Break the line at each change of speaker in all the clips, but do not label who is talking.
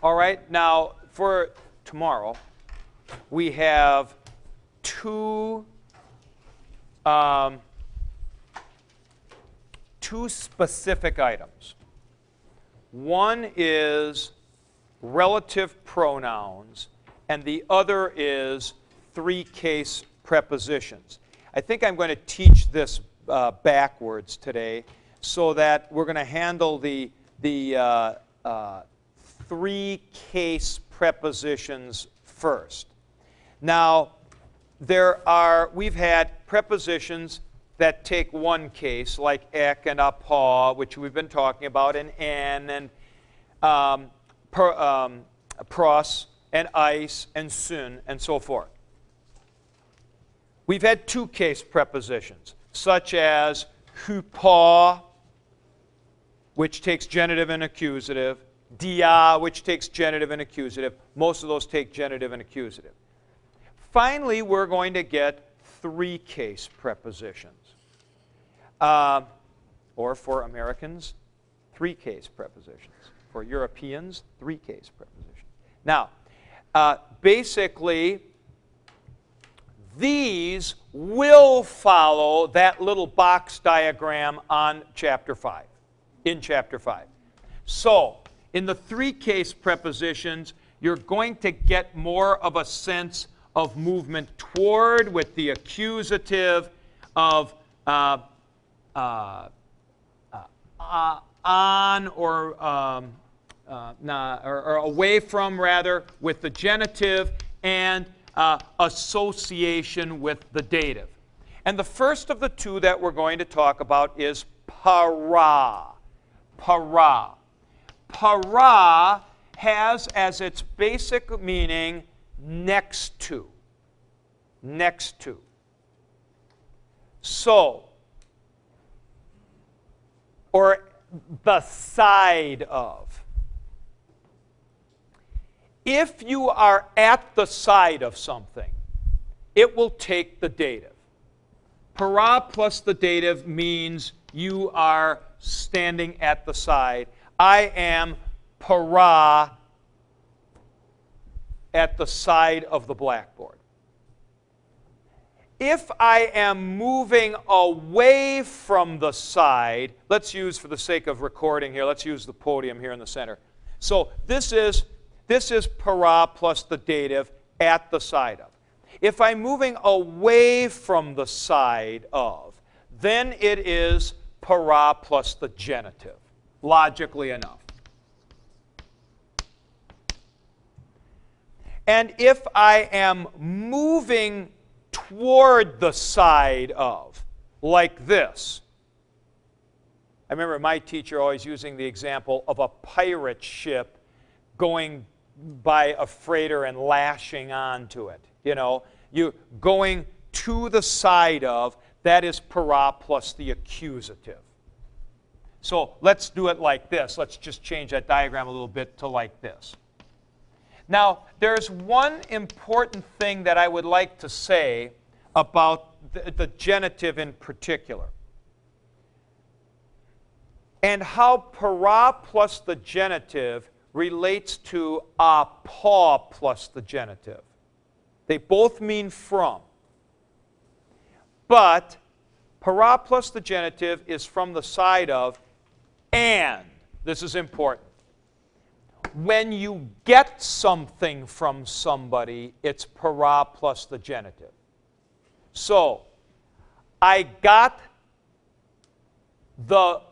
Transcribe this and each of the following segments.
All right, now for tomorrow, we have two, um, two specific items. One is relative pronouns, and the other is three case prepositions. I think I'm going to teach this uh, backwards today so that we're going to handle the, the uh, uh, three case prepositions first. Now, there are, we've had prepositions that take one case, like ek and apo, which we've been talking about, and en, and um, per, um, pros, and eis, and sun, and so forth. We've had two case prepositions, such as hupo, which takes genitive and accusative, dia, which takes genitive and accusative. Most of those take genitive and accusative. Finally, we're going to get three case prepositions. Uh, or for Americans, three case prepositions. For Europeans, three case prepositions. Now, uh, basically, these will follow that little box diagram on chapter 5, in chapter 5. So, in the three case prepositions, you're going to get more of a sense of movement toward with the accusative of uh, uh, uh, on or, um, uh, nah, or, or, away from, rather, with the genitive and uh, association with the dative. And the first of the two that we're going to talk about is para. Para. Para has as its basic meaning next to. Next to. So, or the side of. If you are at the side of something, it will take the dative. Para plus the dative means you are standing at the side. I am para at the side of the blackboard. If I am moving away from the side, let's use for the sake of recording here, let's use the podium here in the center. So this is, this is para plus the dative at the side of. If I'm moving away from the side of, then it is para plus the genitive, logically enough. And if I am moving toward the side of, like this, I remember my teacher always using the example of a pirate ship going by a freighter and lashing onto it. You know, you going to the side of, that is para plus the accusative. So let's do it like this. Let's just change that diagram a little bit to like this. Now, there's one important thing that I would like to say about the, the genitive in particular. And how para plus the genitive relates to apo plus the genitive. They both mean from. But para plus the genitive is from the side of and. This is important when you get something from somebody, it's para plus the genitive. So, I got the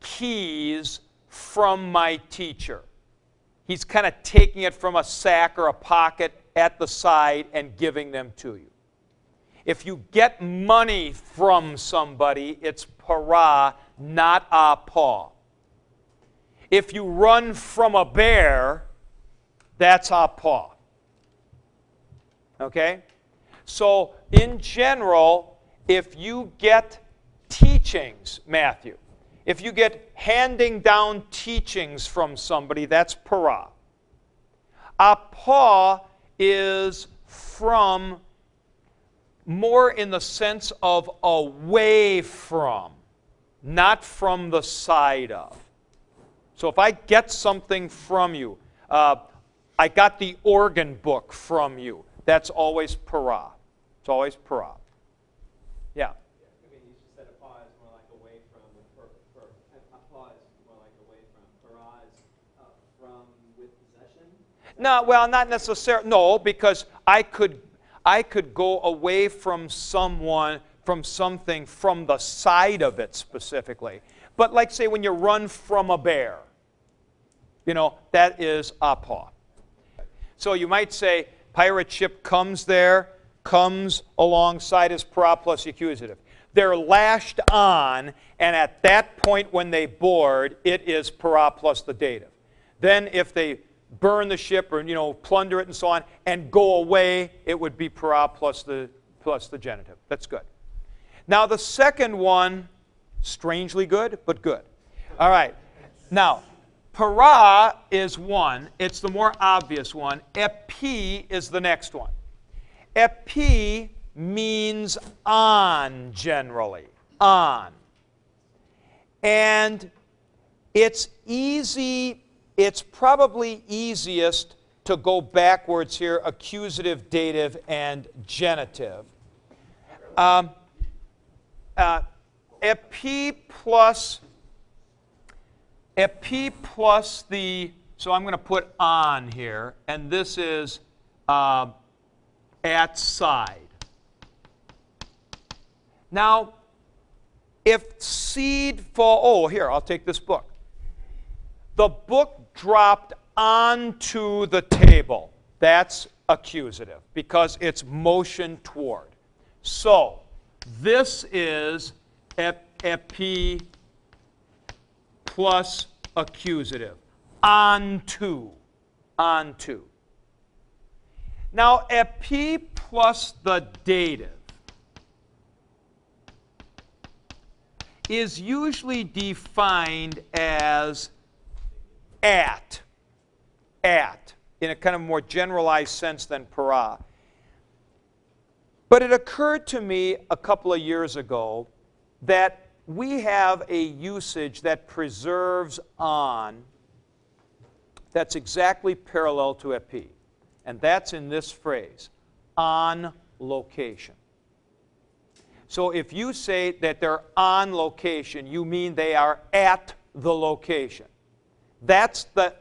keys from my teacher. He's kind of taking it from a sack or a pocket at the side and giving them to you. If you get money from somebody, it's para, not apo. If you run from a bear, that's apo. Okay? So, in general, if you get teachings, Matthew, if you get handing down teachings from somebody, that's para. Apo is from more in the sense of away from, not from the side of. So if I get something from you, uh, I got the organ book from you. That's always para. It's always para. Yeah.
I mean, you just said a pause more like away from, for, for, a pause more like away from, paraz, uh, from with possession?
No, well, not necessarily. No, because I could, I could go away from someone, from something, from the side of it specifically. But like, say, when you run from a bear, you know, that is apo. So you might say, pirate ship comes there, comes alongside as para plus accusative. They're lashed on, and at that point when they board, it is para plus the dative. Then if they burn the ship or you know plunder it and so on and go away, it would be para plus the plus the genitive. That's good. Now the second one, strangely good, but good. All right. Now, para is one. It's the more obvious one. Epi is the next one. Epi means on generally. On. And it's easy, it's probably easiest to go backwards here accusative, dative, and genitive. Um, uh, epi plus epi plus the so I'm going to put on here, and this is uh, at side. Now, if seed fall, oh, here, I'll take this book. The book dropped onto the table. That's accusative because it's motion toward. So, this is epi plus accusative. Onto. Onto. Now, epi plus the dative is usually defined as at. At, in a kind of more generalized sense than para. But it occurred to me a couple of years ago that we have a usage that preserves on that's exactly parallel to epi. And that's in this phrase, on location. So if you say that they're on location, you mean they are at the location. That's the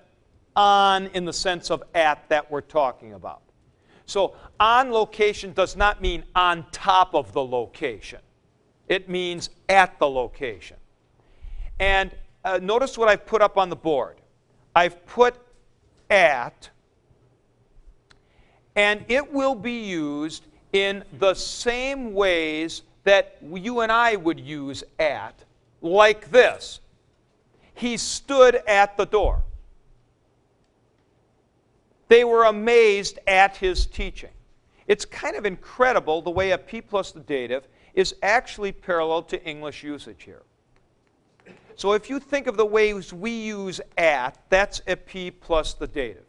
on in the sense of at that we're talking about. So on location does not mean on top of the location. It means at the location. And uh, notice what I've put up on the board. I've put at, and it will be used in the same ways that you and I would use at, like this. He stood at the door. They were amazed at his teaching. It's kind of incredible the way epi plus the dative is actually parallel to English usage here. So if you think of the ways we use at, that's epi plus the dative.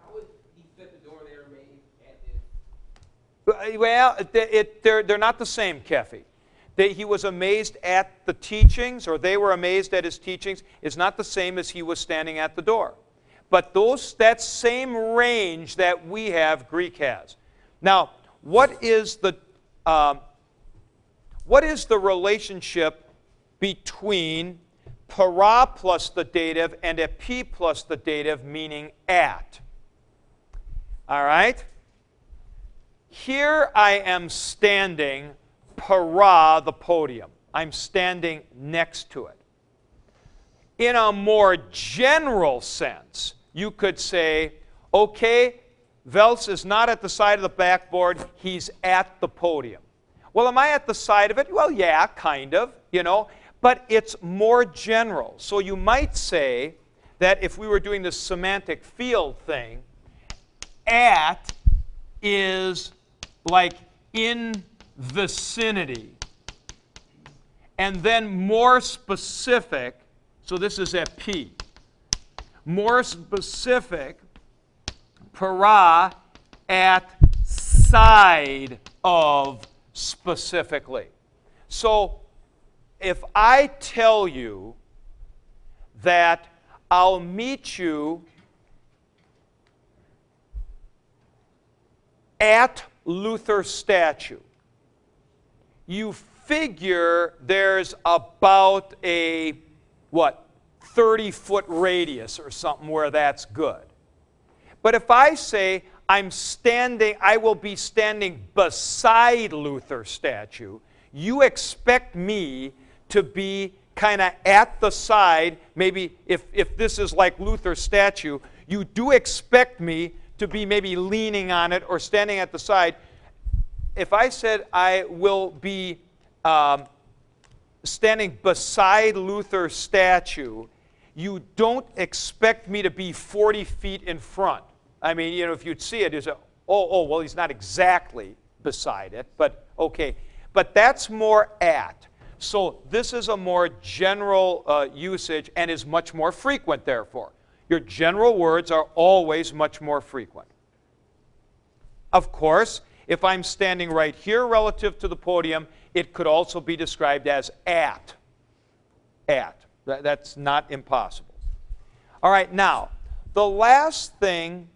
How would he fit the door there made at
uh, Well, it, it, they're, they're not the same, Kefi. They, he was amazed at the teachings, or they were amazed at his teachings, is not the same as he was standing at the door. But those, that same range that we have, Greek has. Now, what is the, um, what is the relationship between para plus the dative and epi plus the dative, meaning at? All right? Here I am standing para the podium. I'm standing next to it. In a more general sense, you could say, okay, Vels is not at the side of the backboard, he's at the podium. Well, am I at the side of it? Well, yeah, kind of, you know, but it's more general. So you might say that if we were doing this semantic field thing, at is like in vicinity. And then more specific, so this is epi more specific, para at side of specifically. So if I tell you that I'll meet you at Luther statue, you figure there's about a, what, 30 foot radius or something where that's good. But if I say I'm standing, I will be standing beside Luther statue, you expect me to be kind of at the side. Maybe if, if this is like Luther's statue, you do expect me to be maybe leaning on it or standing at the side. If I said I will be um, standing beside Luther's statue, you don't expect me to be 40 feet in front. I mean, you know, if you'd see it, is say, oh, oh, well, he's not exactly beside it, but okay. But that's more at. So this is a more general uh, usage and is much more frequent, therefore. Your general words are always much more frequent. Of course, if I'm standing right here relative to the podium, it could also be described as at. At. That's not impossible. All right, now, the last thing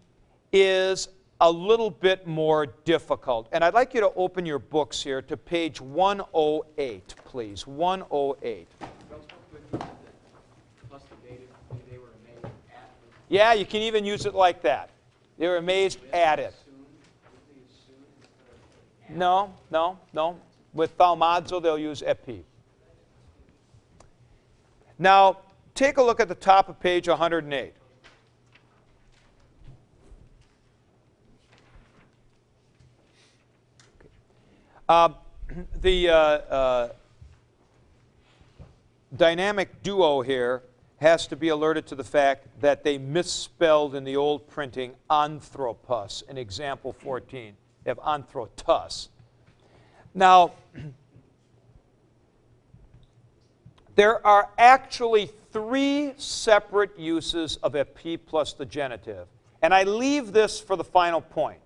is a little bit more difficult. And I'd like you to open your books here to page 108, please. 108. Yeah, you can even use it like that. They were amazed at it. No, no, no. With thaumazo, they'll use epi. Now, take a look at the top of page 108. Uh, the uh, uh, dynamic duo here has to be alerted to the fact that they misspelled in the old printing anthropos in example 14. They have anthrotus. Now, there are actually three separate uses of epi plus the genitive. And I leave this for the final point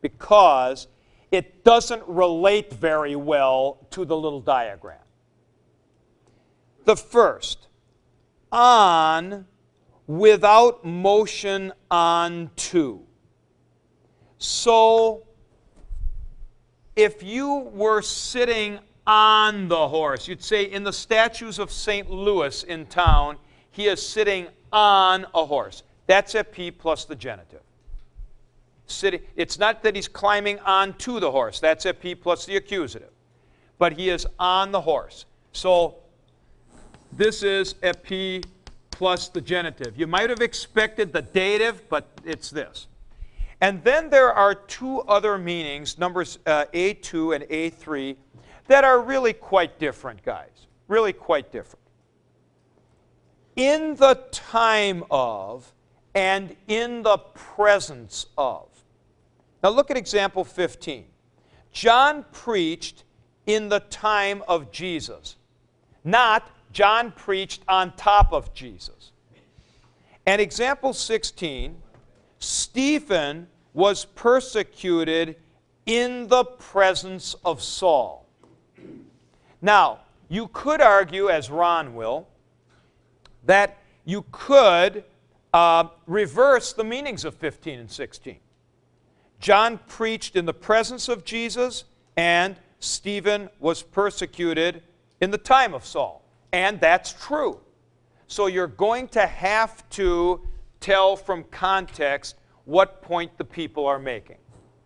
because it doesn't relate very well to the little diagram. The first, on without motion on to. So if you were sitting on the horse, you'd say in the statues of St. Louis in town, he is sitting on a horse. That's epi plus the genitive sitting. It's not that he's climbing onto the horse. That's epi plus the accusative. But he is on the horse. So this is epi plus the genitive. You might have expected the dative, but it's this. And then there are two other meanings, numbers uh, A2 and A3, that are really quite different, guys. Really quite different. In the time of and in the presence of. Now look at example 15. John preached in the time of Jesus, not John preached on top of Jesus. And example 16, Stephen was persecuted in the presence of Saul. Now, you could argue, as Ron will, that you could uh, reverse the meanings of 15 and 16. John preached in the presence of Jesus, and Stephen was persecuted in the time of Saul. And that's true. So you're going to have to tell from context what point the people are making.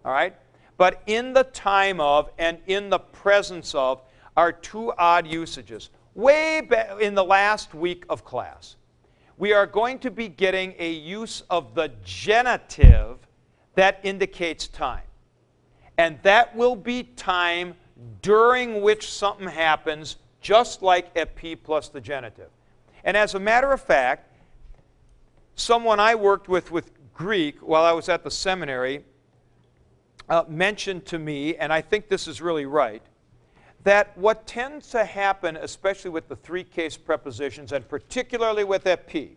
All right? But in the time of and in the presence of are two odd usages. Way in the last week of class, we are going to be getting a use of the genitive that indicates time. And that will be time during which something happens, just like epi plus the genitive. And as a matter of fact, someone I worked with with Greek while I was at the seminary uh, mentioned to me, and I think this is really right, that what tends to happen, especially with the three case prepositions, and particularly with epi,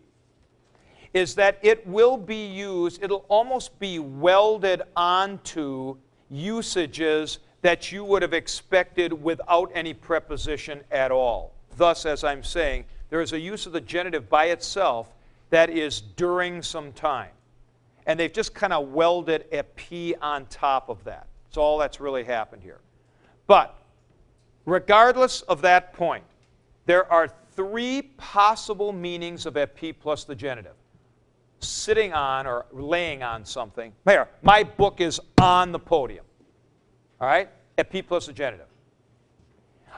is that it will be used, it'll almost be welded onto usages that you would have expected without any preposition at all. Thus, as I'm saying, there is a use of the genitive by itself that is during some time. and they've just kind of welded epi on top of that. That's all that's really happened here. But regardless of that point, there are three possible meanings of epi plus the genitive. Sitting on or laying on something. Here, my book is on the podium. All right? Epi plus the genitive.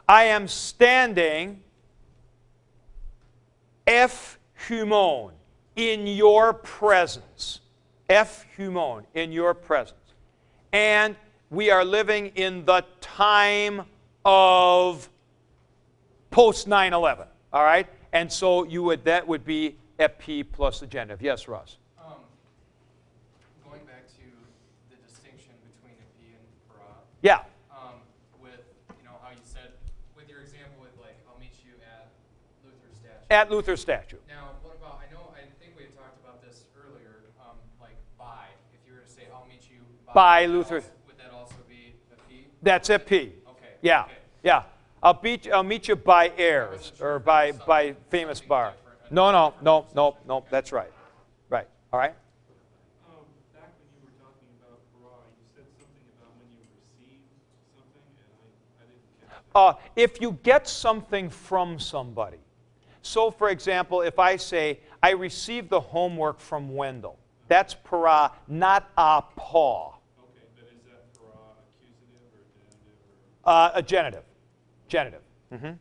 I am standing F humon in your presence. F humon in your presence. And we are living in the time of post 9 11. All right? And so you would that would be epi plus the genitive. Yes, Russ.
Um, going back to the distinction between epi and para,
Yeah.
um, with, you know, how you said, with your example with like, I'll meet you at Luther statue.
At Luther's statue.
Now, what about, I know, I think we had talked about this earlier, um, like by, if you were to say, I'll meet you by.
By Luther.
also- Would that also be epi?
That's epi.
Okay.
Yeah.
okay.
Yeah. I'll beat I'll meet you by Airs or by by famous bar. No, no, no, no, no. That's right. Right. All right.
Um, back when you were talking about para, you said something about when you received something, and I, I didn't catch that.
Uh, if you get something from somebody, so for example, if I say, I received the homework from Wendell, that's para, not a paw,
Okay, but is that para accusative or genitive or?
uh, a genitive. Genitive. hmm